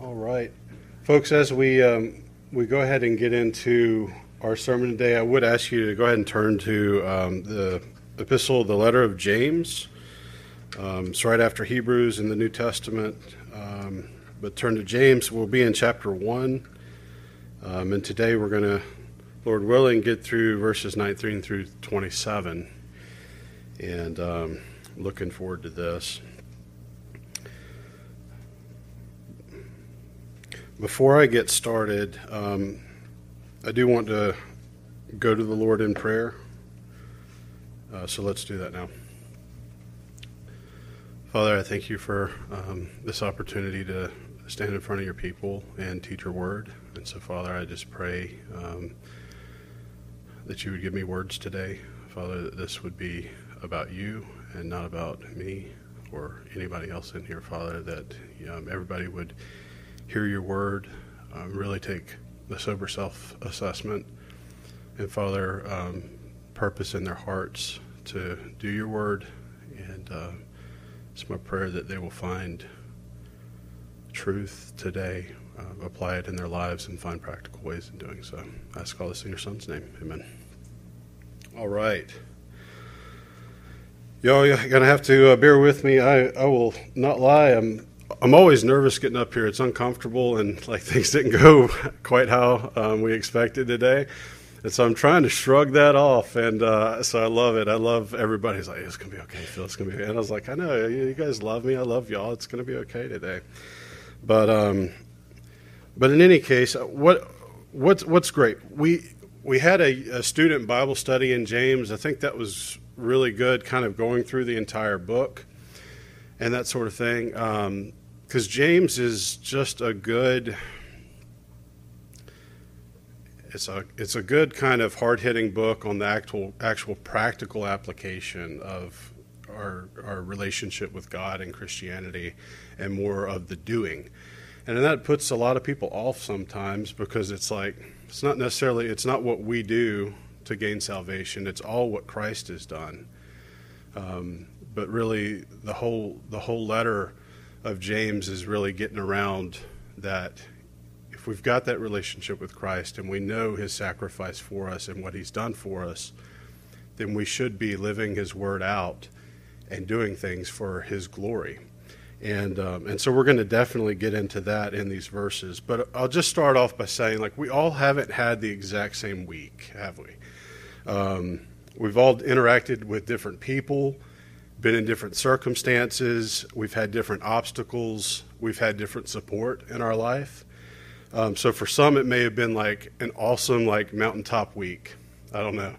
All right, folks. As we um, we go ahead and get into our sermon today, I would ask you to go ahead and turn to um, the epistle, the letter of James. Um, it's right after Hebrews in the New Testament, um, but turn to James. We'll be in chapter one, um, and today we're going to, Lord willing, get through verses 19 through 27, and um, looking forward to this. Before I get started, um, I do want to go to the Lord in prayer. Uh, so let's do that now. Father, I thank you for um, this opportunity to stand in front of your people and teach your word. And so, Father, I just pray um, that you would give me words today. Father, that this would be about you and not about me or anybody else in here, Father, that um, everybody would hear your word, um, really take the sober self assessment, and Father, um, purpose in their hearts to do your word. And uh, it's my prayer that they will find truth today, uh, apply it in their lives, and find practical ways in doing so. I ask all this in your son's name. Amen. All right. Y'all, you're going to have to uh, bear with me. I, I will not lie. I'm I'm always nervous getting up here. It's uncomfortable, and like things didn't go quite how um, we expected today. And so I'm trying to shrug that off, and uh, so I love it. I love everybody's like, "It's gonna be okay, Phil. It's gonna be." Okay. And I was like, "I know you guys love me. I love y'all. It's gonna be okay today." But um, but in any case, what what's what's great? We we had a, a student Bible study in James. I think that was really good, kind of going through the entire book and that sort of thing. Um, because James is just a good it's a it's a good kind of hard hitting book on the actual actual practical application of our our relationship with God and Christianity and more of the doing. And that puts a lot of people off sometimes because it's like it's not necessarily it's not what we do to gain salvation. It's all what Christ has done. Um, but really, the whole the whole letter of James is really getting around that if we've got that relationship with Christ and we know his sacrifice for us and what he's done for us, then we should be living his word out and doing things for his glory. And, um, and so we're going to definitely get into that in these verses. But I'll just start off by saying, like, we all haven't had the exact same week, have we? Um, we've all interacted with different people been in different circumstances, we've had different obstacles, we've had different support in our life. Um, so for some, it may have been like an awesome, like mountaintop week. I don't know.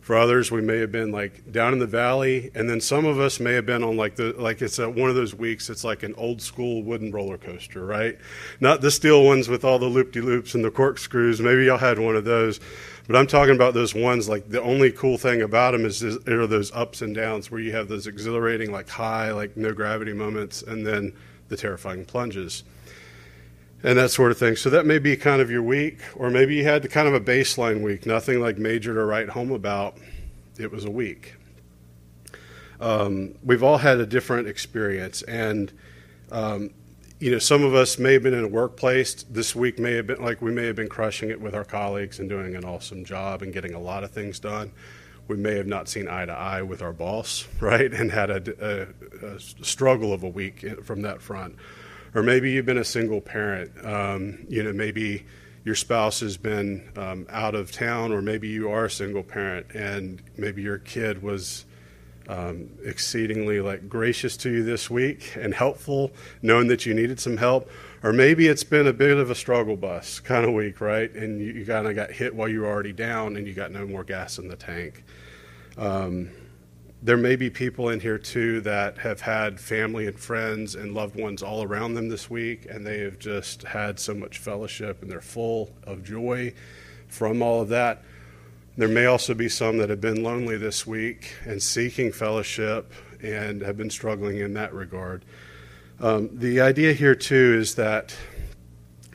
For others, we may have been like down in the valley, and then some of us may have been on like the like it's a, one of those weeks. It's like an old school wooden roller coaster, right? Not the steel ones with all the loop de loops and the corkscrews. Maybe y'all had one of those, but I'm talking about those ones like the only cool thing about them is, is are those ups and downs where you have those exhilarating like high like no gravity moments, and then the terrifying plunges and that sort of thing. So that may be kind of your week, or maybe you had kind of a baseline week, nothing like major to write home about. It was a week. Um, we've all had a different experience, and um, you know, some of us may have been in a workplace this week. May have been like we may have been crushing it with our colleagues and doing an awesome job and getting a lot of things done. We may have not seen eye to eye with our boss, right, and had a, a, a struggle of a week from that front or maybe you've been a single parent. Um, you know, maybe your spouse has been um, out of town, or maybe you are a single parent, and maybe your kid was um, exceedingly like gracious to you this week and helpful, knowing that you needed some help. Or maybe it's been a bit of a struggle bus kind of week, right? And you, you kind of got hit while you were already down, and you got no more gas in the tank. Um, there may be people in here too that have had family and friends and loved ones all around them this week, and they have just had so much fellowship and they're full of joy from all of that. There may also be some that have been lonely this week and seeking fellowship and have been struggling in that regard. Um, the idea here, too, is that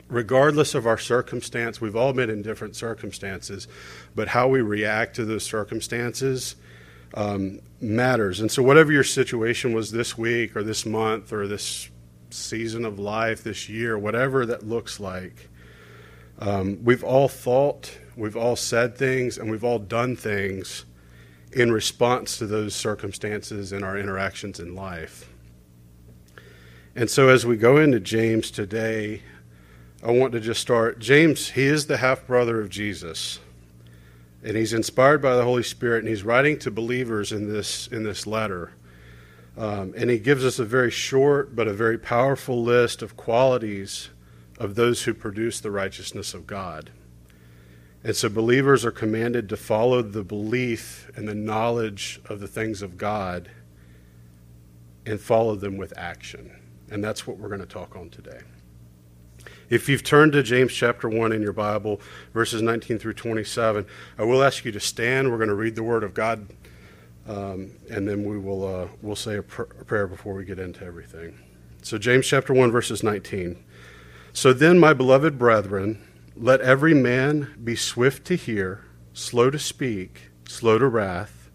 regardless of our circumstance, we've all been in different circumstances, but how we react to those circumstances um, matters. And so, whatever your situation was this week or this month or this season of life, this year, whatever that looks like, um, we've all thought, we've all said things, and we've all done things in response to those circumstances and our interactions in life. And so, as we go into James today, I want to just start. James, he is the half brother of Jesus, and he's inspired by the Holy Spirit, and he's writing to believers in this in this letter. Um, and he gives us a very short but a very powerful list of qualities of those who produce the righteousness of God. And so believers are commanded to follow the belief and the knowledge of the things of God and follow them with action. And that's what we're going to talk on today. If you've turned to James chapter 1 in your Bible, verses 19 through 27, I will ask you to stand. We're going to read the Word of God, um, and then we will uh, we'll say a, pr- a prayer before we get into everything. So, James chapter 1, verses 19. So then, my beloved brethren, let every man be swift to hear, slow to speak, slow to wrath,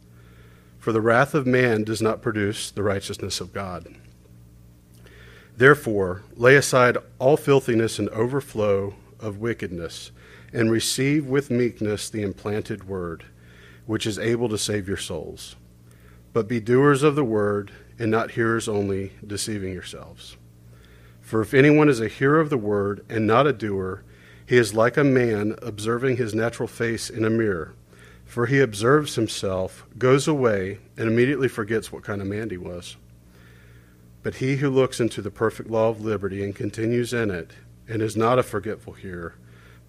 for the wrath of man does not produce the righteousness of God. Therefore, lay aside all filthiness and overflow of wickedness, and receive with meekness the implanted word, which is able to save your souls. But be doers of the word, and not hearers only, deceiving yourselves. For if anyone is a hearer of the word and not a doer, he is like a man observing his natural face in a mirror. For he observes himself, goes away, and immediately forgets what kind of man he was. But he who looks into the perfect law of liberty and continues in it, and is not a forgetful hearer,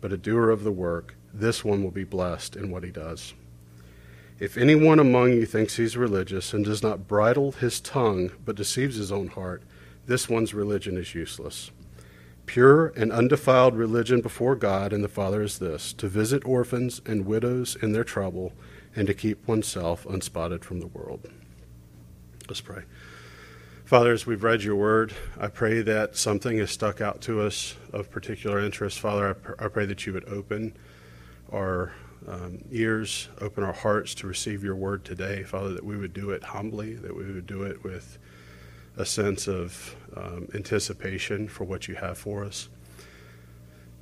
but a doer of the work, this one will be blessed in what he does. If anyone among you thinks he's religious and does not bridle his tongue, but deceives his own heart, this one's religion is useless. Pure and undefiled religion before God and the Father is this to visit orphans and widows in their trouble and to keep oneself unspotted from the world. Let's pray. Father, as we've read your word, I pray that something has stuck out to us of particular interest. Father, I, pr- I pray that you would open our um, ears, open our hearts to receive your word today. Father, that we would do it humbly, that we would do it with a sense of um, anticipation for what you have for us.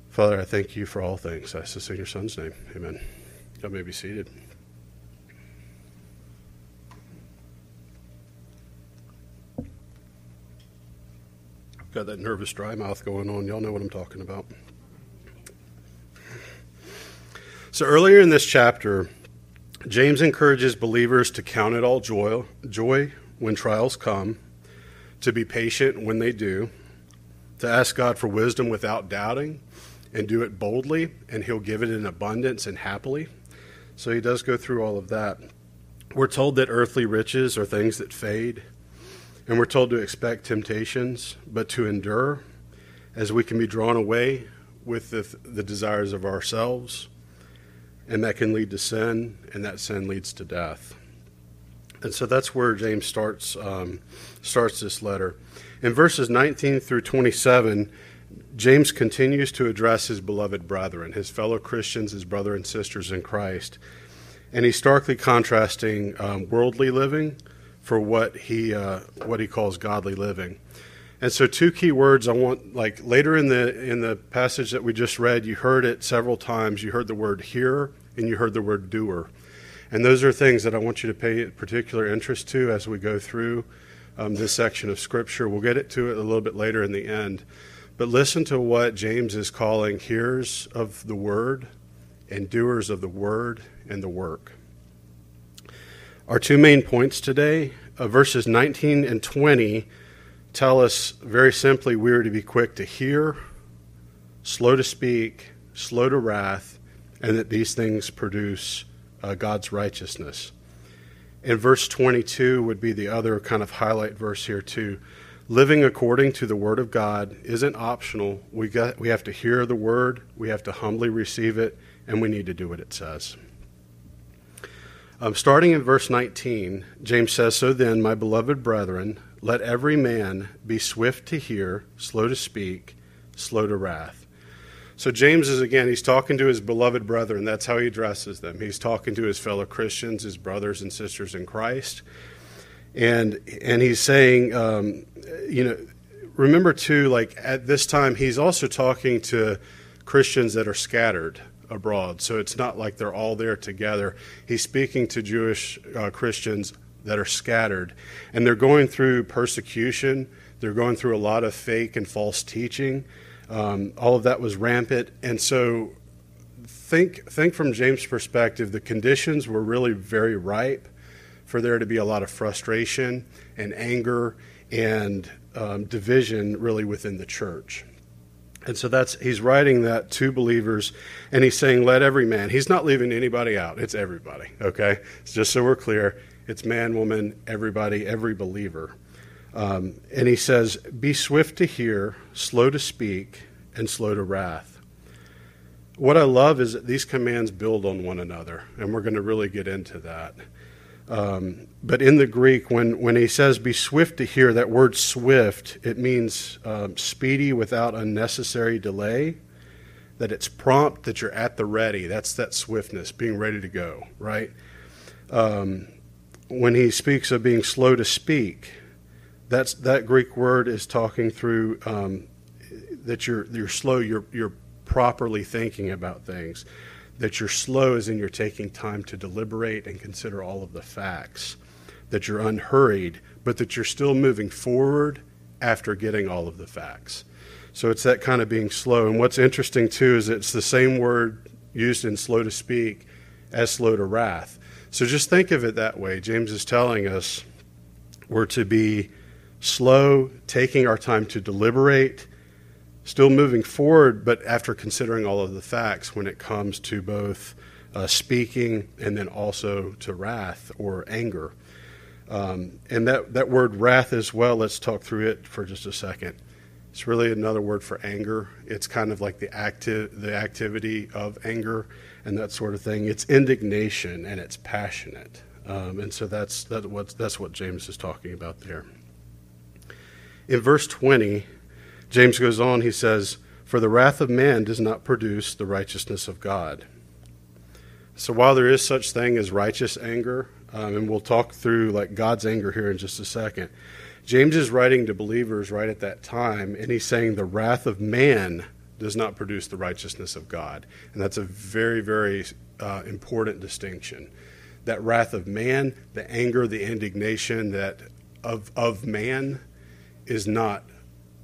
Father, I thank you for all things. I ask this in your Son's name. Amen. You may be seated. I've got that nervous dry mouth going on. Y'all know what I'm talking about. So earlier in this chapter, James encourages believers to count it all joy, joy when trials come to be patient when they do, to ask God for wisdom without doubting, and do it boldly, and He'll give it in abundance and happily. So He does go through all of that. We're told that earthly riches are things that fade, and we're told to expect temptations, but to endure as we can be drawn away with the, the desires of ourselves, and that can lead to sin, and that sin leads to death. And so that's where James starts um, starts this letter. In verses 19 through 27, James continues to address his beloved brethren, his fellow Christians, his brother and sisters in Christ, and he's starkly contrasting um, worldly living for what he uh, what he calls godly living. And so, two key words I want, like later in the in the passage that we just read, you heard it several times. You heard the word hearer and you heard the word doer. And those are things that I want you to pay particular interest to as we go through um, this section of Scripture. We'll get it to it a little bit later in the end. But listen to what James is calling hearers of the word and doers of the word and the work. Our two main points today, uh, verses 19 and 20, tell us very simply we are to be quick to hear, slow to speak, slow to wrath, and that these things produce uh, God's righteousness. And verse 22 would be the other kind of highlight verse here, too. Living according to the Word of God isn't optional. We, got, we have to hear the Word, we have to humbly receive it, and we need to do what it says. Um, starting in verse 19, James says, So then, my beloved brethren, let every man be swift to hear, slow to speak, slow to wrath. So James is again, he's talking to his beloved brethren. That's how he addresses them. He's talking to his fellow Christians, his brothers and sisters in Christ. And, and he's saying, um, you know, remember too, like at this time, he's also talking to Christians that are scattered abroad. So it's not like they're all there together. He's speaking to Jewish uh, Christians that are scattered, and they're going through persecution. They're going through a lot of fake and false teaching. Um, all of that was rampant, and so think think from James' perspective, the conditions were really very ripe for there to be a lot of frustration and anger and um, division really within the church. And so that's he's writing that to believers, and he's saying, "Let every man." He's not leaving anybody out. It's everybody. Okay, just so we're clear. It's man, woman, everybody, every believer. Um, and he says, "Be swift to hear, slow to speak, and slow to wrath." What I love is that these commands build on one another, and we're going to really get into that. Um, but in the Greek, when, when he says be swift to hear, that word swift, it means um, speedy without unnecessary delay, that it's prompt, that you're at the ready. That's that swiftness, being ready to go, right? Um, when he speaks of being slow to speak, that's, that Greek word is talking through um, that you're, you're slow, you're, you're properly thinking about things that you're slow as in you're taking time to deliberate and consider all of the facts, that you're unhurried, but that you're still moving forward after getting all of the facts. So it's that kind of being slow. And what's interesting too is it's the same word used in slow to speak as slow to wrath. So just think of it that way. James is telling us we're to be slow, taking our time to deliberate still moving forward, but after considering all of the facts when it comes to both uh, speaking and then also to wrath or anger. Um, and that, that word wrath as well, let's talk through it for just a second. It's really another word for anger. It's kind of like the active the activity of anger and that sort of thing. It's indignation and it's passionate. Um, and so that's that what that's what James is talking about there. In verse 20, James goes on, he says, For the wrath of man does not produce the righteousness of God. So while there is such thing as righteous anger, um, and we'll talk through like God's anger here in just a second, James is writing to believers right at that time, and he's saying the wrath of man does not produce the righteousness of God. And that's a very, very uh, important distinction. That wrath of man, the anger, the indignation that of, of man is not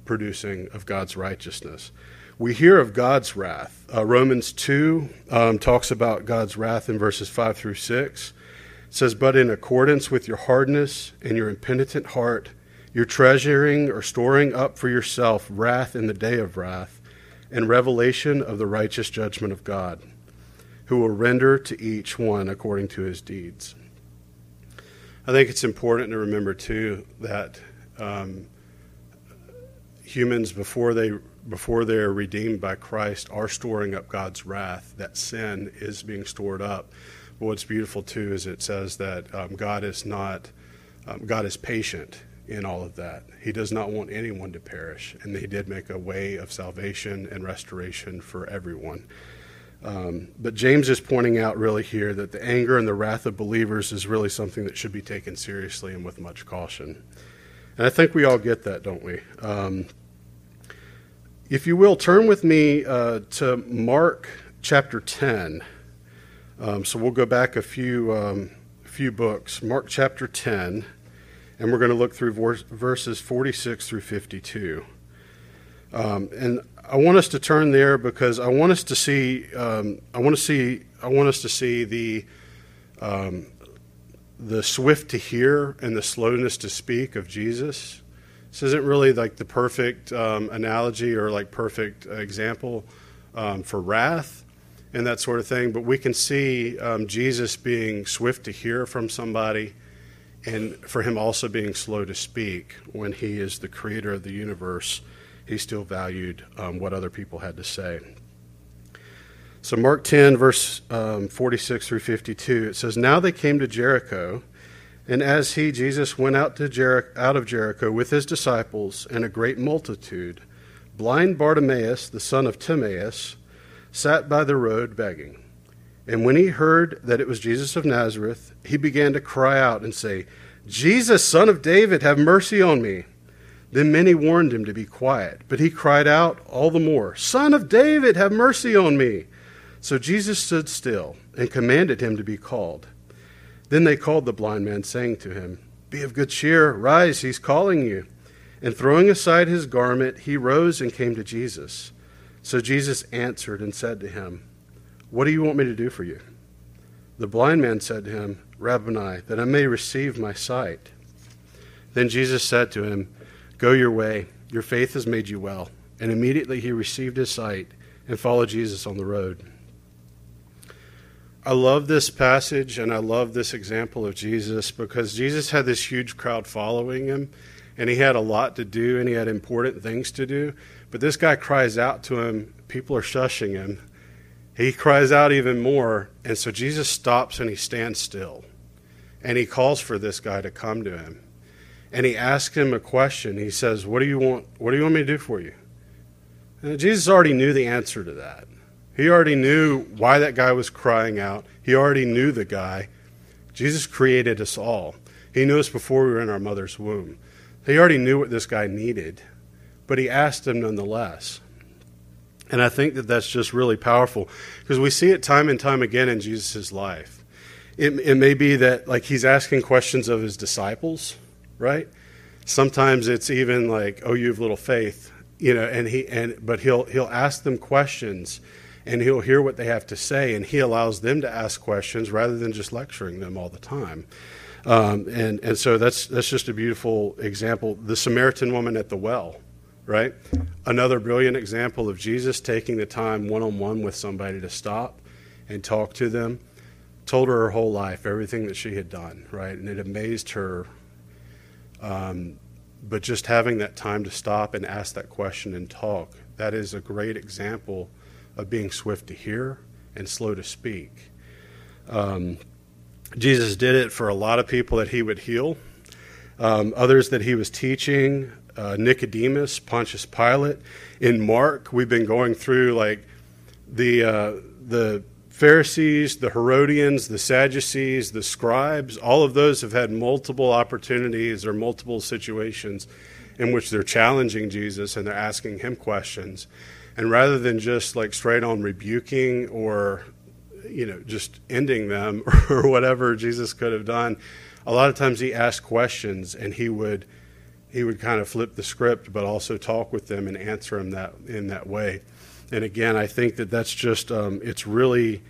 producing of God's righteousness. We hear of God's wrath. Uh, Romans 2 um, talks about God's wrath in verses 5 through 6. It says, But in accordance with your hardness and your impenitent heart, you're treasuring or storing up for yourself wrath in the day of wrath and revelation of the righteous judgment of God, who will render to each one according to his deeds. I think it's important to remember, too, that um, humans before they before they're redeemed by Christ are storing up God's wrath. That sin is being stored up. But what's beautiful too is it says that um, God is not um, God is patient in all of that. He does not want anyone to perish, and He did make a way of salvation and restoration for everyone. Um, but James is pointing out really here that the anger and the wrath of believers is really something that should be taken seriously and with much caution. And I think we all get that, don't we? If you will, turn with me uh, to Mark chapter 10. Um, so we'll go back a few, um, few books. Mark chapter 10, and we're going to look through verses 46 through 52. Um, and I want us to turn there because I want us to see. Um, I want to see. I want us to see the um, the swift to hear and the slowness to speak of Jesus this isn't really like the perfect um, analogy or like perfect example um, for wrath and that sort of thing, but we can see um, Jesus being swift to hear from somebody and for him also being slow to speak when he is the creator of the universe. He still valued um, what other people had to say. So, Mark 10, verse um, 46 through 52, it says, Now they came to Jericho. And as he, Jesus, went out, to Jer- out of Jericho with his disciples and a great multitude, blind Bartimaeus, the son of Timaeus, sat by the road begging. And when he heard that it was Jesus of Nazareth, he began to cry out and say, Jesus, son of David, have mercy on me. Then many warned him to be quiet, but he cried out all the more, Son of David, have mercy on me. So Jesus stood still and commanded him to be called. Then they called the blind man, saying to him, Be of good cheer, rise, he's calling you. And throwing aside his garment, he rose and came to Jesus. So Jesus answered and said to him, What do you want me to do for you? The blind man said to him, Rabboni, that I may receive my sight. Then Jesus said to him, Go your way. Your faith has made you well. And immediately he received his sight and followed Jesus on the road. I love this passage and I love this example of Jesus because Jesus had this huge crowd following him and he had a lot to do and he had important things to do. But this guy cries out to him, people are shushing him. He cries out even more, and so Jesus stops and he stands still. And he calls for this guy to come to him and he asks him a question. He says, "What do you want? What do you want me to do for you?" And Jesus already knew the answer to that. He already knew why that guy was crying out. He already knew the guy. Jesus created us all. He knew us before we were in our mother's womb. He already knew what this guy needed, but he asked him nonetheless. And I think that that's just really powerful because we see it time and time again in Jesus' life. It, it may be that like he's asking questions of his disciples right? Sometimes it's even like, "Oh, you have little faith," you know, and he and but he'll he'll ask them questions and he'll hear what they have to say and he allows them to ask questions rather than just lecturing them all the time. Um, and and so that's that's just a beautiful example. The Samaritan woman at the well, right? Another brilliant example of Jesus taking the time one on one with somebody to stop and talk to them. Told her her whole life, everything that she had done, right? And it amazed her um, but just having that time to stop and ask that question and talk, that is a great example of being swift to hear and slow to speak. Um, Jesus did it for a lot of people that he would heal, um, others that he was teaching, uh, Nicodemus, Pontius Pilate. In Mark, we've been going through like the uh, the Pharisees, the Herodians, the Sadducees, the scribes, all of those have had multiple opportunities or multiple situations in which they're challenging Jesus and they're asking him questions. And rather than just like straight on rebuking or, you know, just ending them or whatever Jesus could have done, a lot of times he asked questions and he would he would kind of flip the script but also talk with them and answer them that in that way. And again, I think that that's just um, it's really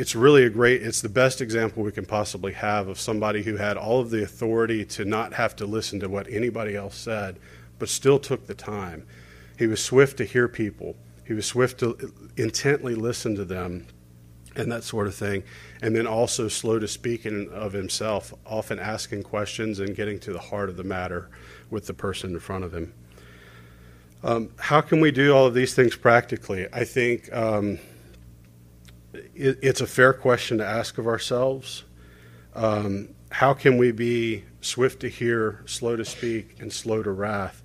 it's really a great it's the best example we can possibly have of somebody who had all of the authority to not have to listen to what anybody else said but still took the time he was swift to hear people he was swift to intently listen to them and that sort of thing and then also slow to speak of himself often asking questions and getting to the heart of the matter with the person in front of him um, how can we do all of these things practically i think um, it, it's a fair question to ask of ourselves. Um, how can we be swift to hear, slow to speak, and slow to wrath?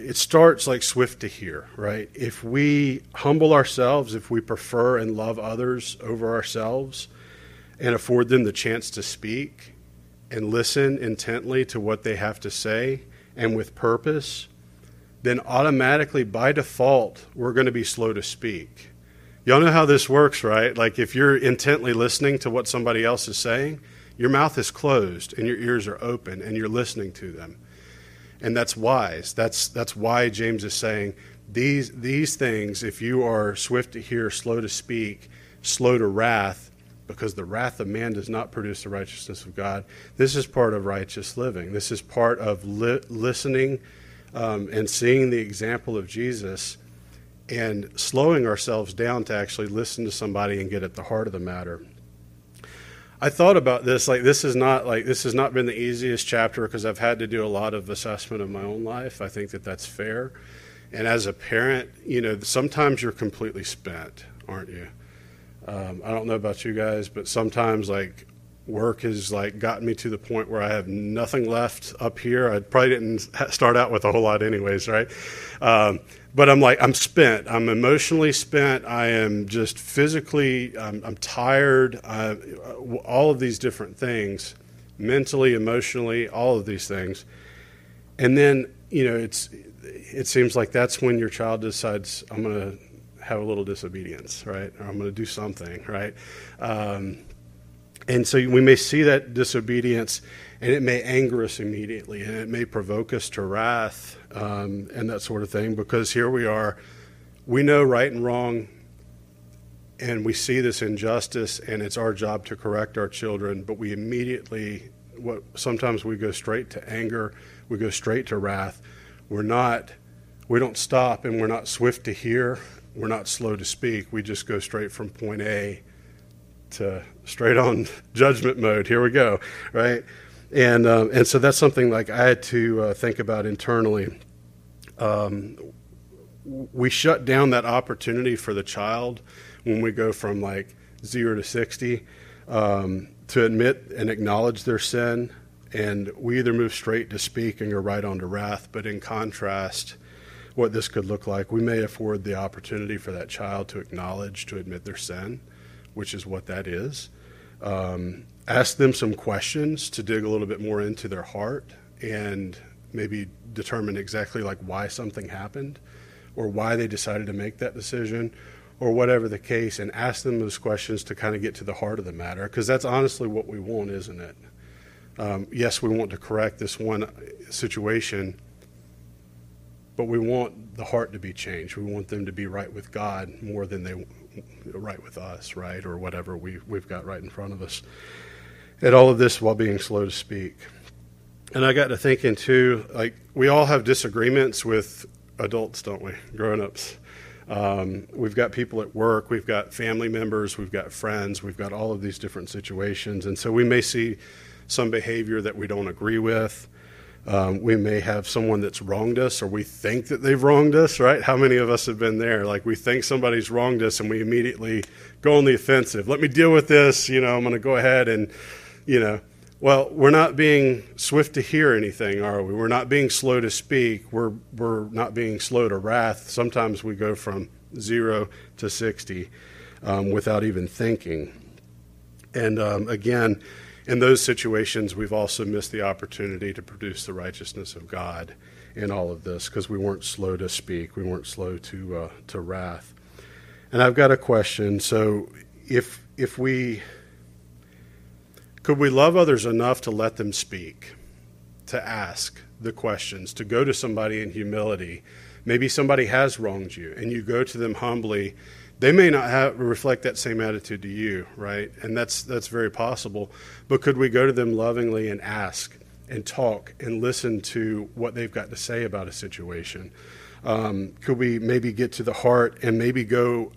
It starts like swift to hear, right? If we humble ourselves, if we prefer and love others over ourselves, and afford them the chance to speak and listen intently to what they have to say and with purpose, then automatically by default, we're going to be slow to speak Y'all know how this works, right? Like if you're intently listening to what somebody else is saying, your mouth is closed and your ears are open and you're listening to them. And that's wise. That's that's why James is saying these these things if you are swift to hear, slow to speak, slow to wrath, because the wrath of man does not produce the righteousness of God. This is part of righteous living. This is part of li- listening um, and seeing the example of Jesus and slowing ourselves down to actually listen to somebody and get at the heart of the matter. I thought about this like this is not like this has not been the easiest chapter because I've had to do a lot of assessment of my own life. I think that that's fair. And as a parent, you know, sometimes you're completely spent, aren't you? Um, I don't know about you guys, but sometimes like work has like gotten me to the point where I have nothing left up here. I probably didn't start out with a whole lot, anyways, right? Um, but I'm like, I'm spent. I'm emotionally spent. I am just physically, I'm, I'm tired. I, all of these different things, mentally, emotionally, all of these things. and then you know it's it seems like that's when your child decides I'm going to have a little disobedience, right? Or I'm going to do something, right? Um, and so we may see that disobedience, and it may anger us immediately, and it may provoke us to wrath um, and that sort of thing. Because here we are, we know right and wrong, and we see this injustice, and it's our job to correct our children. But we immediately, what sometimes we go straight to anger, we go straight to wrath. We're not we don't stop and we're not swift to hear, we're not slow to speak. We just go straight from point A to straight on judgment mode. Here we go, right? And um, and so that's something like I had to uh, think about internally. Um, we shut down that opportunity for the child when we go from like zero to sixty um, to admit and acknowledge their sin, and we either move straight to speaking or right on to wrath. But in contrast, what this could look like. We may afford the opportunity for that child to acknowledge, to admit their sin, which is what that is. Um, ask them some questions to dig a little bit more into their heart and maybe determine exactly like why something happened or why they decided to make that decision or whatever the case and ask them those questions to kind of get to the heart of the matter because that's honestly what we want isn't it um, yes we want to correct this one situation but we want the heart to be changed. We want them to be right with God more than they right with us, right, or whatever we we've got right in front of us. And all of this while being slow to speak. And I got to thinking too, like we all have disagreements with adults, don't we? Grown ups. Um, we've got people at work, we've got family members, we've got friends, we've got all of these different situations. And so we may see some behavior that we don't agree with. Um, we may have someone that's wronged us, or we think that they've wronged us, right? How many of us have been there? Like we think somebody's wronged us, and we immediately go on the offensive. Let me deal with this. You know, I'm going to go ahead and, you know, well, we're not being swift to hear anything, are we? We're not being slow to speak. We're we're not being slow to wrath. Sometimes we go from zero to sixty um, without even thinking. And um, again in those situations, we've also missed the opportunity to produce the righteousness of God in all of this because we weren't slow to speak, we weren't slow to uh, to wrath. And I've got a question. So, if if we could we love others enough to let them speak, to ask the questions, to go to somebody in humility. Maybe somebody has wronged you, and you go to them humbly they may not have, reflect that same attitude to you, right? And that's that's very possible. But could we go to them lovingly and ask and talk and listen to what they've got to say about a situation? Um, could we maybe get to the heart and maybe go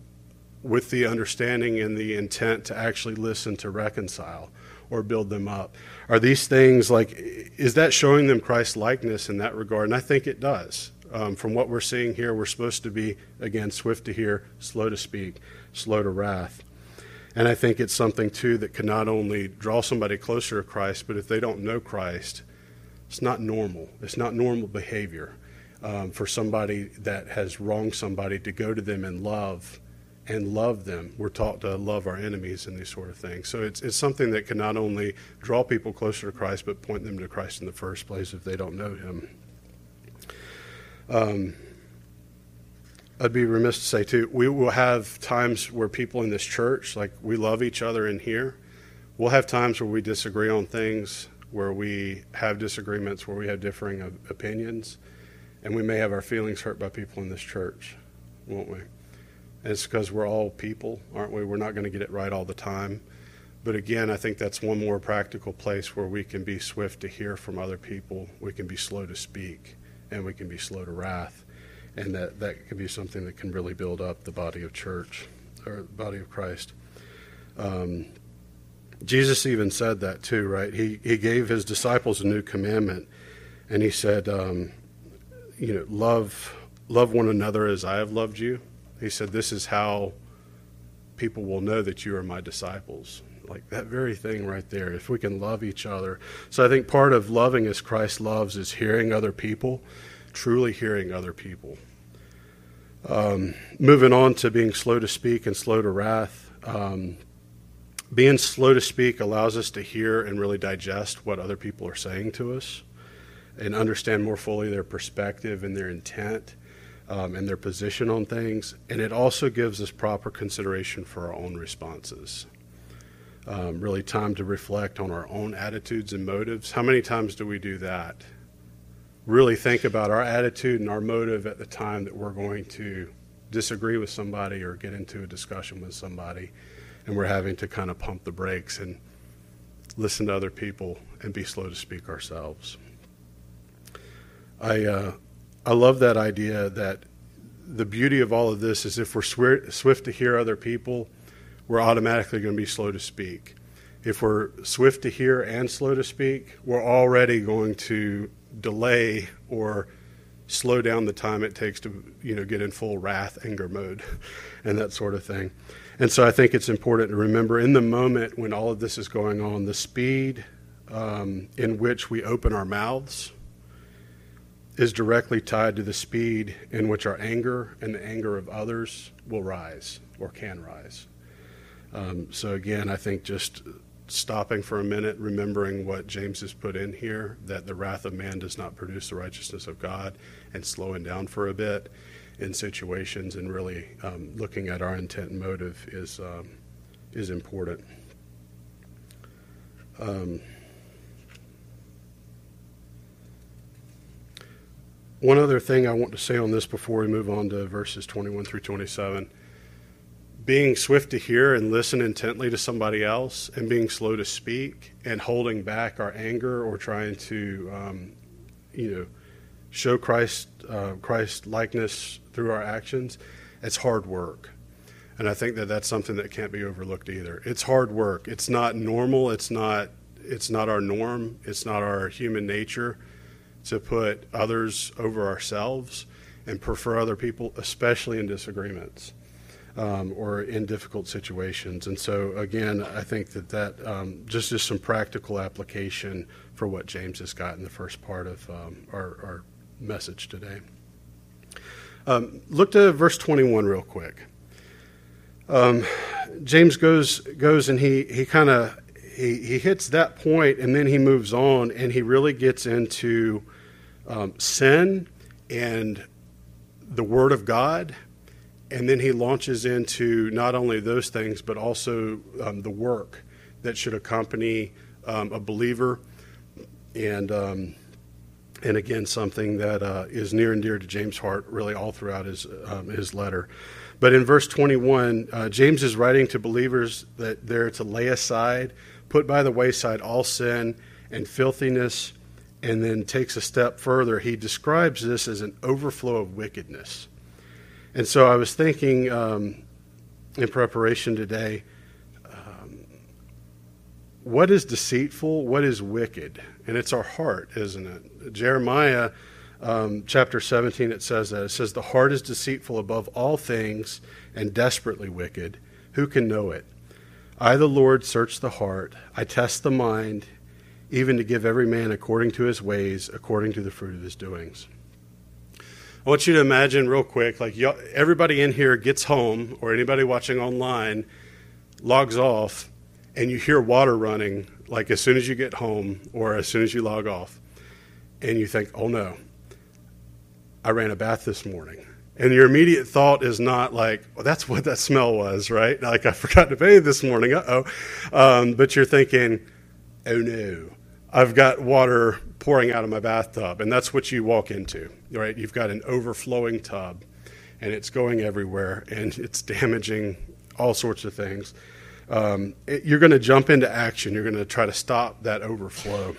with the understanding and the intent to actually listen to reconcile or build them up? Are these things like, is that showing them Christ likeness in that regard? And I think it does um, from what we're seeing here, we're supposed to be, again, swift to hear, slow to speak, slow to wrath. And I think it's something, too, that can not only draw somebody closer to Christ, but if they don't know Christ, it's not normal. It's not normal behavior um, for somebody that has wronged somebody to go to them in love and love them. We're taught to love our enemies and these sort of things. So it's, it's something that can not only draw people closer to Christ, but point them to Christ in the first place if they don't know Him. Um, I'd be remiss to say, too, we will have times where people in this church, like we love each other in here. We'll have times where we disagree on things, where we have disagreements, where we have differing opinions, and we may have our feelings hurt by people in this church, won't we? And it's because we're all people, aren't we? We're not going to get it right all the time. But again, I think that's one more practical place where we can be swift to hear from other people. We can be slow to speak and we can be slow to wrath. And that, that can be something that can really build up the body of church or the body of Christ. Um, Jesus even said that too, right? He, he gave his disciples a new commandment, and he said, um, you know, love, love one another as I have loved you. He said, this is how people will know that you are my disciples. Like that very thing right there, if we can love each other. So I think part of loving as Christ loves is hearing other people, truly hearing other people. Um, moving on to being slow to speak and slow to wrath. Um, being slow to speak allows us to hear and really digest what other people are saying to us. and understand more fully their perspective and their intent um, and their position on things. And it also gives us proper consideration for our own responses. Um, really, time to reflect on our own attitudes and motives. How many times do we do that? Really think about our attitude and our motive at the time that we're going to disagree with somebody or get into a discussion with somebody, and we're having to kind of pump the brakes and listen to other people and be slow to speak ourselves. I uh, I love that idea that the beauty of all of this is if we're swift to hear other people, we're automatically going to be slow to speak. If we're swift to hear and slow to speak, we're already going to delay or slow down the time it takes to you know get in full wrath anger mode and that sort of thing and so i think it's important to remember in the moment when all of this is going on the speed um, in which we open our mouths is directly tied to the speed in which our anger and the anger of others will rise or can rise. Um, so, again, I think just stopping for a minute, remembering what James has put in here that the wrath of man does not produce the righteousness of God, and slowing down for a bit in situations and really um, looking at our intent and motive is, um, is important. Um, One other thing I want to say on this before we move on to verses 21 through 27 being swift to hear and listen intently to somebody else, and being slow to speak, and holding back our anger or trying to, um, you know, show Christ uh, Christ likeness through our actions. It's hard work, and I think that that's something that can't be overlooked either. It's hard work. It's not normal. It's not. It's not our norm. It's not our human nature to put others over ourselves and prefer other people, especially in disagreements um, or in difficult situations. And so, again, I think that that um, just is some practical application for what James has got in the first part of um, our, our, message today. Um, look to verse 21 real quick. Um, James goes goes and he he kind of he, he hits that point and then he moves on and he really gets into um, sin and the Word of God. And then he launches into not only those things, but also um, the work that should accompany um, a believer. And, um, and again, something that uh, is near and dear to James' heart, really all throughout his, um, his letter. But in verse 21, uh, James is writing to believers that they're to lay aside, put by the wayside all sin and filthiness and then takes a step further. He describes this as an overflow of wickedness. And so I was thinking um, in preparation today um, what is deceitful? What is wicked? And it's our heart, isn't it? Jeremiah um, chapter 17, it says that. It says, The heart is deceitful above all things and desperately wicked. Who can know it? I, the Lord, search the heart. I test the mind even to give every man according to his ways, according to the fruit of his doings. I want you to imagine real quick, like everybody in here gets home, or anybody watching online logs off, and you hear water running, like as soon as you get home, or as soon as you log off, and you think, "Oh no, I ran a bath this morning." And your immediate thought is not like, well, that's what that smell was, right? Like, I forgot to bathe this morning, uh oh. Um, but you're thinking, oh no, I've got water pouring out of my bathtub. And that's what you walk into, right? You've got an overflowing tub and it's going everywhere and it's damaging all sorts of things. Um, it, you're going to jump into action. You're going to try to stop that overflow.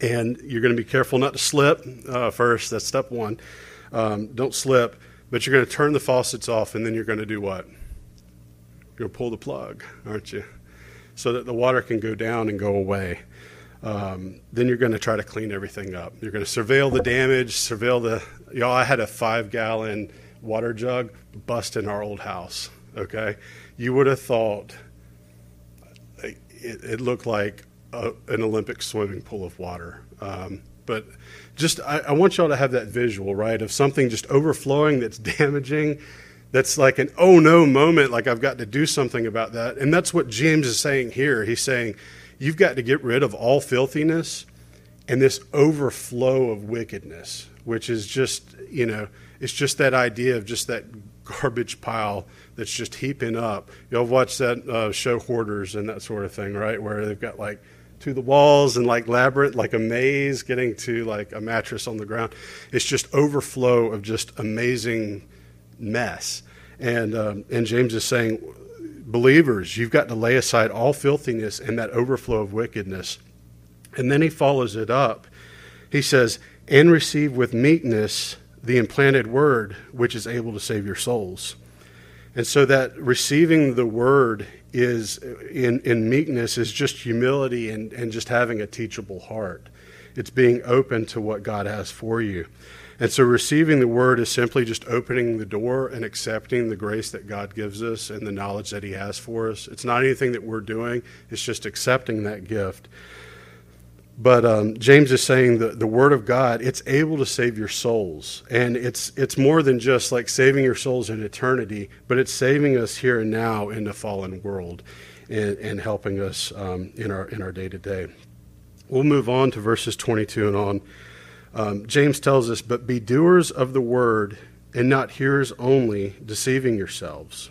And you're going to be careful not to slip uh, first. That's step one. Um, don't slip. But you're going to turn the faucets off and then you're going to do what? You're going to pull the plug, aren't you? So that the water can go down and go away um, then you're going to try to clean everything up. You're going to surveil the damage, surveil the. You know, I had a five gallon water jug bust in our old house. Okay, you would have thought it, it looked like a, an Olympic swimming pool of water. Um, but just, I, I want y'all to have that visual, right, of something just overflowing that's damaging that's like an oh no moment, like I've got to do something about that. And that's what James is saying here. He's saying, You've got to get rid of all filthiness and this overflow of wickedness, which is just, you know, it's just that idea of just that garbage pile that's just heaping up. You'll watch that uh, show Hoarders and that sort of thing, right? Where they've got like to the walls and like labyrinth, like a maze, getting to like a mattress on the ground. It's just overflow of just amazing mess. And um, and James is saying, believers, you've got to lay aside all filthiness and that overflow of wickedness. And then he follows it up. He says, and receive with meekness the implanted word which is able to save your souls. And so that receiving the word is in, in meekness is just humility and, and just having a teachable heart. It's being open to what God has for you. And so receiving the word is simply just opening the door and accepting the grace that God gives us and the knowledge that He has for us. It's not anything that we're doing, it's just accepting that gift. But um, James is saying that the Word of God, it's able to save your souls. And it's, it's more than just like saving your souls in eternity, but it's saving us here and now in the fallen world and, and helping us um, in our in our day to day. We'll move on to verses 22 and on. Um, James tells us, But be doers of the word and not hearers only, deceiving yourselves.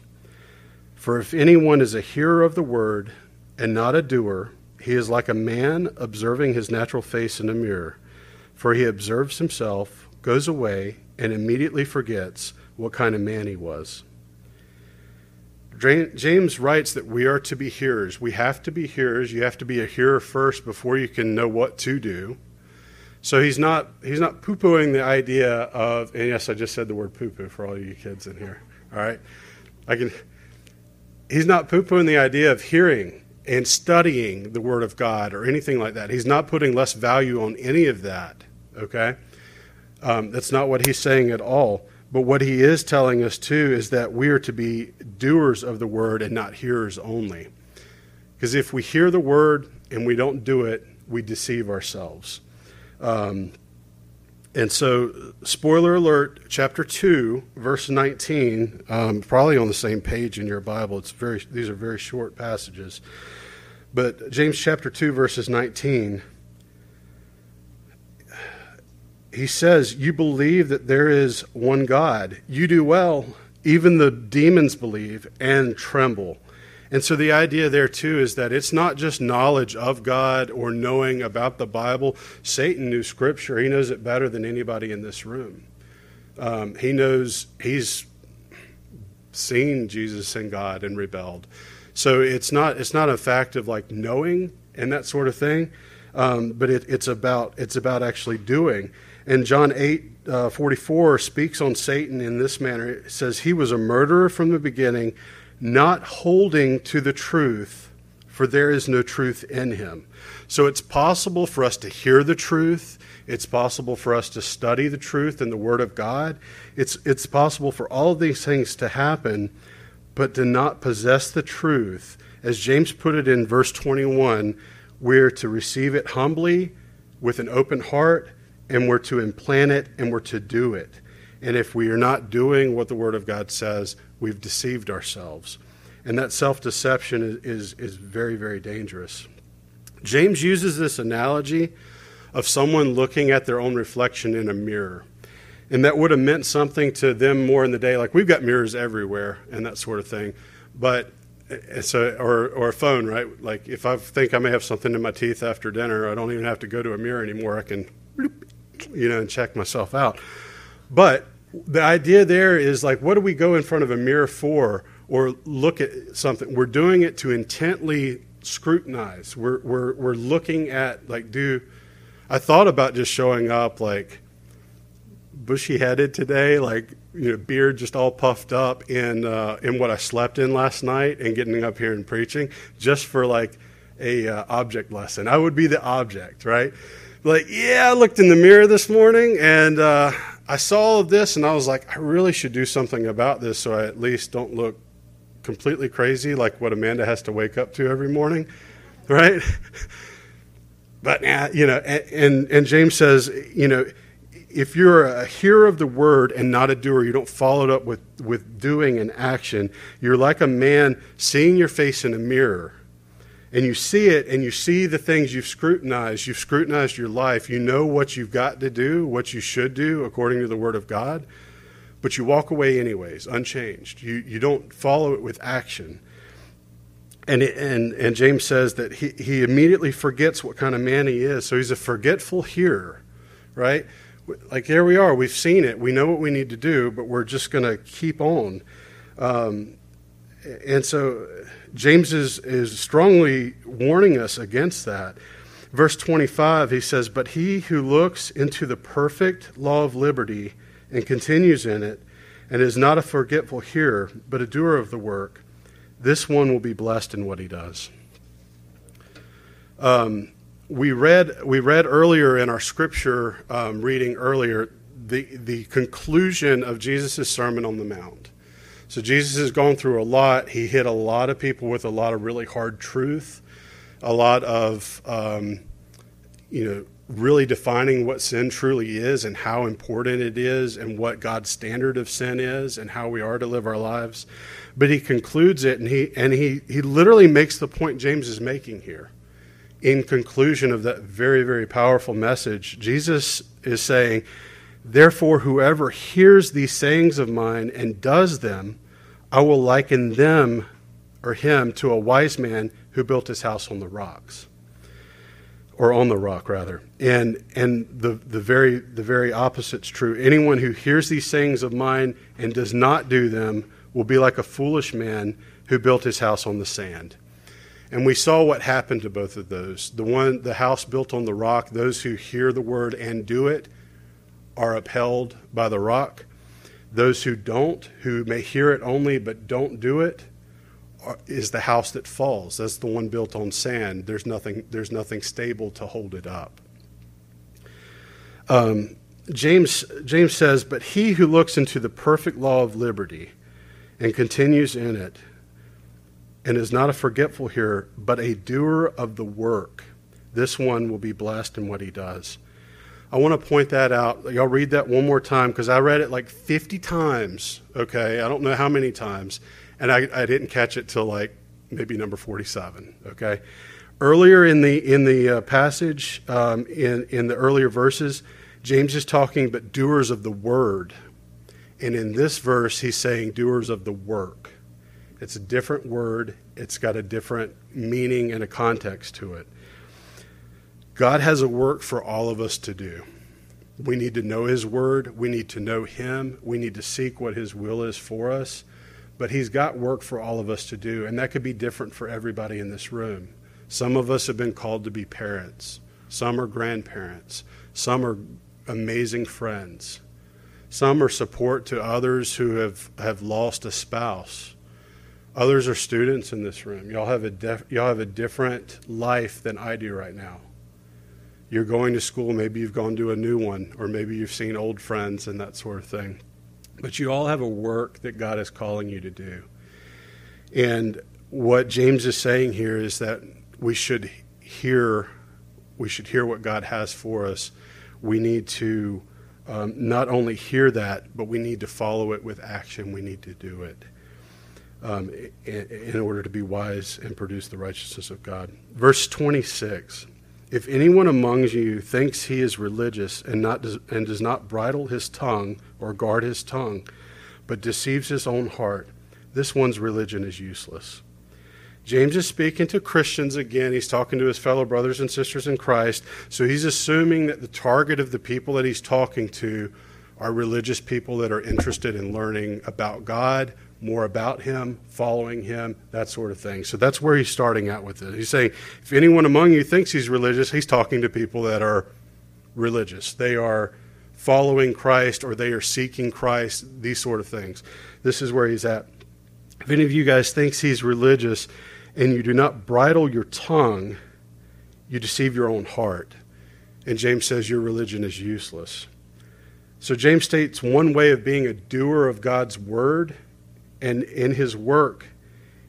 For if anyone is a hearer of the word and not a doer, he is like a man observing his natural face in a mirror. For he observes himself, goes away, and immediately forgets what kind of man he was. James writes that we are to be hearers. We have to be hearers. You have to be a hearer first before you can know what to do. So he's not he's not poo pooing the idea of and yes, I just said the word poo poo for all you kids in here. All right, I can. He's not poo pooing the idea of hearing and studying the Word of God or anything like that. He's not putting less value on any of that, okay? Um, that's not what he's saying at all. But what he is telling us, too, is that we are to be doers of the Word and not hearers only. Because if we hear the Word and we don't do it, we deceive ourselves. Um, and so, spoiler alert, chapter 2, verse 19, um, probably on the same page in your Bible. It's very, these are very short passages. But James chapter 2, verses 19, he says, You believe that there is one God. You do well. Even the demons believe and tremble. And so the idea there too is that it's not just knowledge of God or knowing about the Bible. Satan knew Scripture. He knows it better than anybody in this room. Um, he knows he's seen Jesus and God and rebelled. So it's not it's not a fact of like knowing and that sort of thing, um, but it, it's about it's about actually doing. And John eight uh, forty four speaks on Satan in this manner. It says he was a murderer from the beginning, not holding to the truth, for there is no truth in him. So it's possible for us to hear the truth. It's possible for us to study the truth in the Word of God. It's, it's possible for all of these things to happen, but to not possess the truth. As James put it in verse 21, we're to receive it humbly with an open heart, and we're to implant it and we're to do it. And if we are not doing what the Word of God says, we've deceived ourselves. And that self deception is, is, is, very, very dangerous. James uses this analogy of someone looking at their own reflection in a mirror and that would have meant something to them more in the day. Like we've got mirrors everywhere and that sort of thing, but eh, it's a or or a phone, right? Like if I think I may have something in my teeth after dinner, I don't even have to go to a mirror anymore. I can, you know, and check myself out. But the idea there is like, what do we go in front of a mirror for, or look at something? We're doing it to intently scrutinize. We're we're we're looking at like, do I thought about just showing up like bushy headed today, like you know, beard just all puffed up in uh, in what I slept in last night, and getting up here and preaching just for like a uh, object lesson. I would be the object, right? Like, yeah, I looked in the mirror this morning and uh, I saw all of this, and I was like, I really should do something about this, so I at least don't look completely crazy like what Amanda has to wake up to every morning, right? but uh, you know, and and James says, you know if you're a hearer of the word and not a doer, you don't follow it up with, with doing and action, you're like a man seeing your face in a mirror and you see it and you see the things you've scrutinized, you've scrutinized your life, you know what you've got to do, what you should do according to the Word of God, but you walk away anyways, unchanged. You, you don't follow it with action. And, and, and James says that he, he immediately forgets what kind of man he is. So he's a forgetful hearer, right? Like, here we are. We've seen it. We know what we need to do, but we're just going to keep on. Um, and so James is, is strongly warning us against that. Verse 25, he says, But he who looks into the perfect law of liberty and continues in it, and is not a forgetful hearer, but a doer of the work, this one will be blessed in what he does. Um, we read we read earlier in our scripture um, reading earlier the the conclusion of Jesus' sermon on the mount. So Jesus has gone through a lot. He hit a lot of people with a lot of really hard truth, a lot of um, you know really defining what sin truly is and how important it is and what God's standard of sin is and how we are to live our lives. But he concludes it and he and he he literally makes the point James is making here. In conclusion of that very very powerful message, Jesus is saying, "Therefore whoever hears these sayings of mine and does them, I will liken them or him to a wise man who built his house on the rocks." or on the rock rather and and the the very the very opposite's true anyone who hears these sayings of mine and does not do them will be like a foolish man who built his house on the sand. And we saw what happened to both of those. The one, the house built on the rock, those who hear the word and do it are upheld by the rock. Those who don't, who may hear it only but don't do it, is the house that falls. That's the one built on sand. There's nothing, there's nothing stable to hold it up. Um, James, James says, But he who looks into the perfect law of liberty, and continues in it, and is not a forgetful hearer, but a doer of the work, this one will be blessed in what he does. I want to point that out. Y'all read that one more time because I read it like 50 times. Okay, I don't know how many times, and I, I didn't catch it till like maybe number 47. Okay, earlier in the in the uh, passage, um, in in the earlier verses, James is talking, but doers of the word. And in this verse, he's saying doers of the work. It's a different word, it's got a different meaning and a context to it. God has a work for all of us to do. We need to know His Word. We need to know Him. We need to seek what His will is for us. But He's got work for all of us to do, and that could be different for everybody in this room. Some of us have been called to be parents, some are grandparents, some are amazing friends. Some are support to others who have, have lost a spouse. Others are students in this room. Y'all have, a def, y'all have a different life than I do right now. You're going to school, maybe you've gone to a new one, or maybe you've seen old friends and that sort of thing. But you all have a work that God is calling you to do. And what James is saying here is that we should hear we should hear what God has for us. We need to um, not only hear that, but we need to follow it with action. We need to do it um, in, in order to be wise and produce the righteousness of God. Verse 26 If anyone among you thinks he is religious and, not and does not bridle his tongue or guard his tongue, but deceives his own heart, this one's religion is useless. James is speaking to Christians again. He's talking to his fellow brothers and sisters in Christ. So he's assuming that the target of the people that he's talking to are religious people that are interested in learning about God, more about Him, following Him, that sort of thing. So that's where he's starting out with it. He's saying, if anyone among you thinks he's religious, he's talking to people that are religious. They are following Christ or they are seeking Christ, these sort of things. This is where he's at. If any of you guys thinks he's religious, and you do not bridle your tongue, you deceive your own heart. And James says your religion is useless. So James states one way of being a doer of God's word and in his work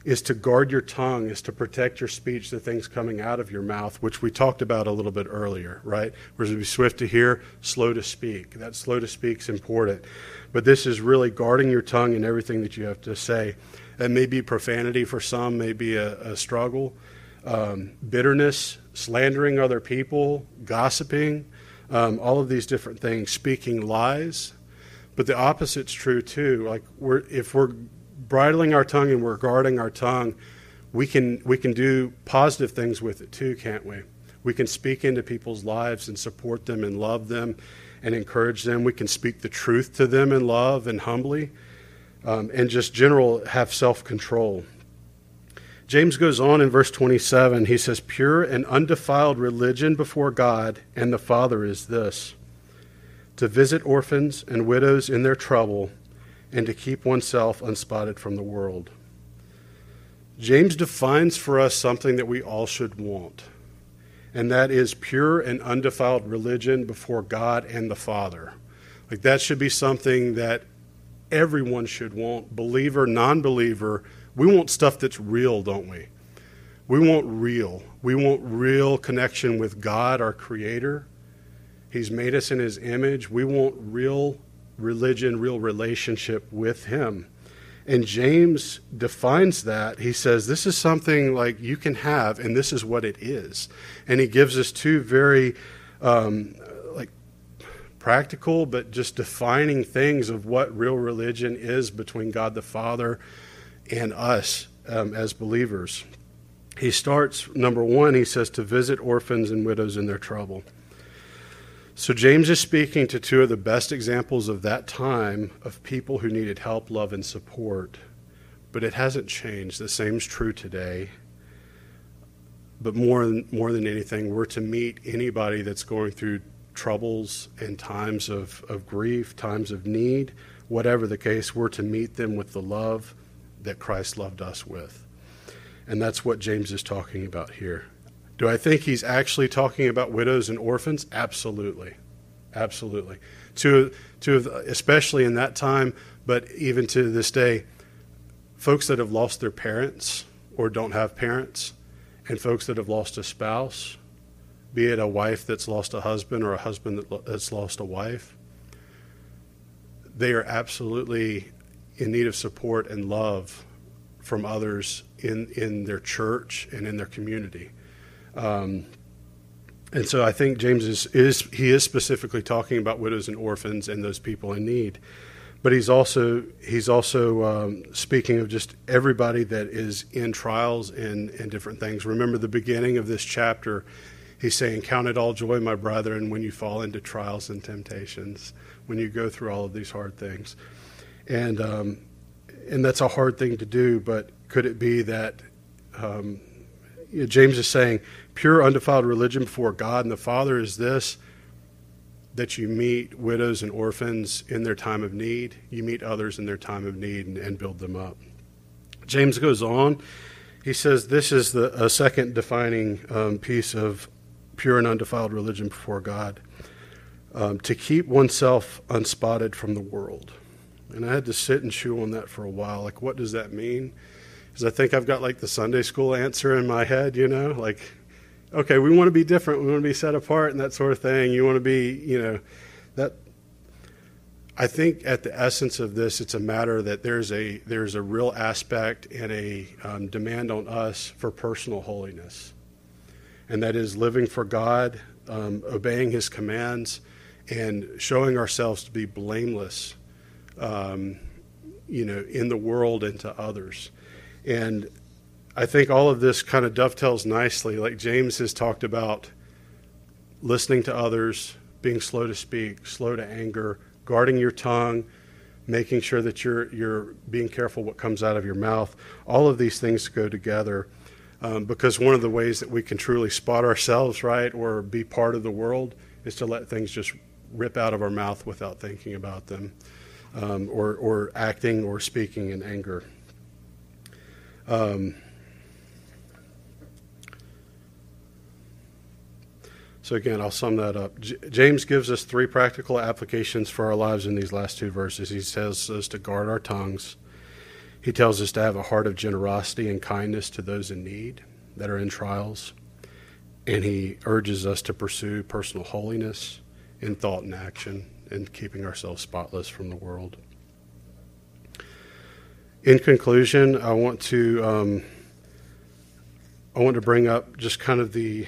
is to guard your tongue, is to protect your speech, the things coming out of your mouth, which we talked about a little bit earlier, right? We're to be swift to hear, slow to speak. That slow to speak is important. But this is really guarding your tongue and everything that you have to say. That may be profanity for some, may be a, a struggle. um, bitterness, slandering other people, gossiping, um, all of these different things, speaking lies. But the opposite's true too. Like we're, if we're bridling our tongue and we're guarding our tongue, we can we can do positive things with it too, can't we? We can speak into people's lives and support them and love them and encourage them. We can speak the truth to them in love and humbly, um, and just general have self control. James goes on in verse 27. He says, Pure and undefiled religion before God and the Father is this to visit orphans and widows in their trouble and to keep oneself unspotted from the world. James defines for us something that we all should want, and that is pure and undefiled religion before God and the Father. Like that should be something that everyone should want, believer, non believer we want stuff that's real, don't we? We want real. We want real connection with God, our Creator. He's made us in His image. We want real religion, real relationship with Him. And James defines that. He says, This is something like you can have, and this is what it is. And he gives us two very um, like practical, but just defining things of what real religion is between God the Father and us um, as believers. He starts, number one, he says, to visit orphans and widows in their trouble. So James is speaking to two of the best examples of that time of people who needed help, love, and support. But it hasn't changed. The same's true today. But more than, more than anything, we're to meet anybody that's going through troubles and times of, of grief, times of need, whatever the case, we're to meet them with the love that Christ loved us with. And that's what James is talking about here. Do I think he's actually talking about widows and orphans? Absolutely. Absolutely. To, to especially in that time, but even to this day, folks that have lost their parents or don't have parents, and folks that have lost a spouse, be it a wife that's lost a husband or a husband that's lost a wife, they are absolutely in need of support and love from others in, in their church and in their community. Um, and so I think James is, is he is specifically talking about widows and orphans and those people in need, but he's also he's also um, speaking of just everybody that is in trials and, and different things. Remember the beginning of this chapter, he's saying, "Count it all joy, my brethren, when you fall into trials and temptations, when you go through all of these hard things." And um, and that's a hard thing to do. But could it be that um, you know, James is saying pure, undefiled religion before God and the Father is this: that you meet widows and orphans in their time of need, you meet others in their time of need, and, and build them up. James goes on. He says this is the a second defining um, piece of pure and undefiled religion before God. Um, to keep oneself unspotted from the world. And I had to sit and chew on that for a while. Like, what does that mean? Because I think I've got like the Sunday school answer in my head, you know, like, okay, we want to be different, we want to be set apart, and that sort of thing. You want to be, you know, that. I think at the essence of this, it's a matter that there's a there's a real aspect and a um, demand on us for personal holiness, and that is living for God, um, obeying His commands, and showing ourselves to be blameless um, you know, in the world and to others. And I think all of this kind of dovetails nicely. Like James has talked about listening to others, being slow to speak, slow to anger, guarding your tongue, making sure that you're you're being careful what comes out of your mouth. All of these things go together. Um, because one of the ways that we can truly spot ourselves right or be part of the world is to let things just rip out of our mouth without thinking about them um, or, or acting or speaking in anger. Um, so, again, I'll sum that up. J- James gives us three practical applications for our lives in these last two verses. He says us to guard our tongues, he tells us to have a heart of generosity and kindness to those in need that are in trials, and he urges us to pursue personal holiness in thought and action and keeping ourselves spotless from the world. In conclusion, I want to um, I want to bring up just kind of the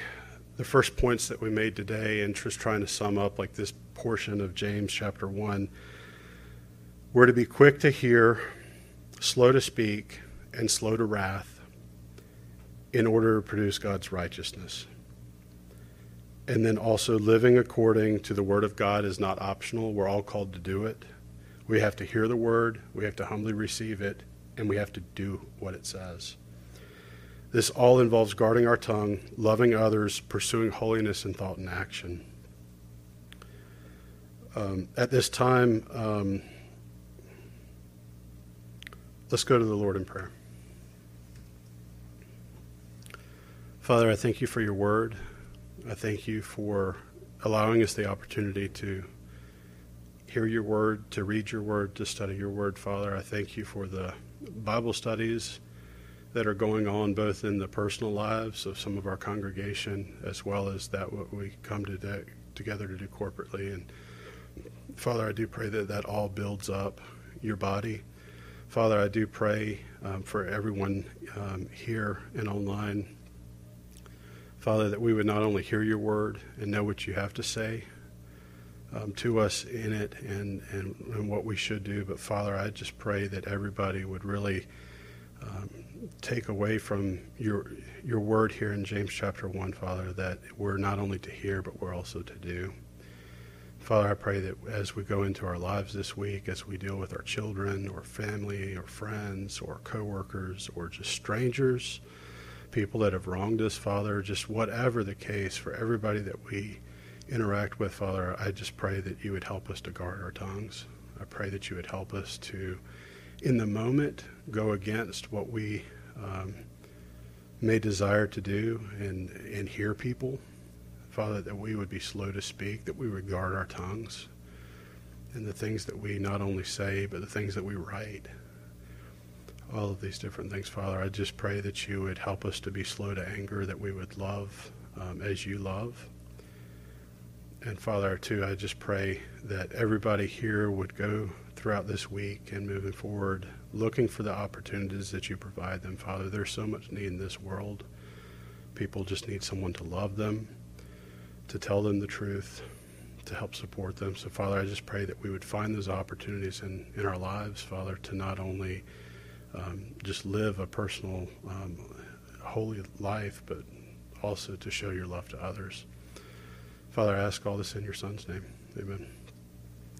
the first points that we made today and just trying to sum up like this portion of James chapter 1. We're to be quick to hear, slow to speak, and slow to wrath in order to produce God's righteousness. And then also living according to the word of God is not optional. We're all called to do it. We have to hear the word, we have to humbly receive it, and we have to do what it says. This all involves guarding our tongue, loving others, pursuing holiness in thought and action. Um, at this time, um, let's go to the Lord in prayer. Father, I thank you for your word. I thank you for allowing us the opportunity to hear your word, to read your word, to study your word, Father. I thank you for the Bible studies that are going on both in the personal lives of some of our congregation as well as that what we come to de- together to do corporately. And Father, I do pray that that all builds up your body. Father, I do pray um, for everyone um, here and online. Father, that we would not only hear your word and know what you have to say um, to us in it and, and, and what we should do, but Father, I just pray that everybody would really um, take away from your your word here in James chapter one, Father, that we're not only to hear but we're also to do. Father, I pray that as we go into our lives this week, as we deal with our children or family or friends or coworkers or just strangers, people that have wronged us, Father, just whatever the case, for everybody that we interact with, Father, I just pray that you would help us to guard our tongues. I pray that you would help us to in the moment go against what we um, may desire to do and, and hear people. Father, that we would be slow to speak, that we would guard our tongues, and the things that we not only say, but the things that we write. All of these different things, Father, I just pray that you would help us to be slow to anger, that we would love um, as you love. And Father, too, I just pray that everybody here would go throughout this week and moving forward, looking for the opportunities that you provide them, Father. There's so much need in this world. People just need someone to love them, to tell them the truth, to help support them. So, Father, I just pray that we would find those opportunities in, in our lives, Father, to not only um, just live a personal, um, holy life, but also to show your love to others. Father, I ask all this in your Son's name. Amen.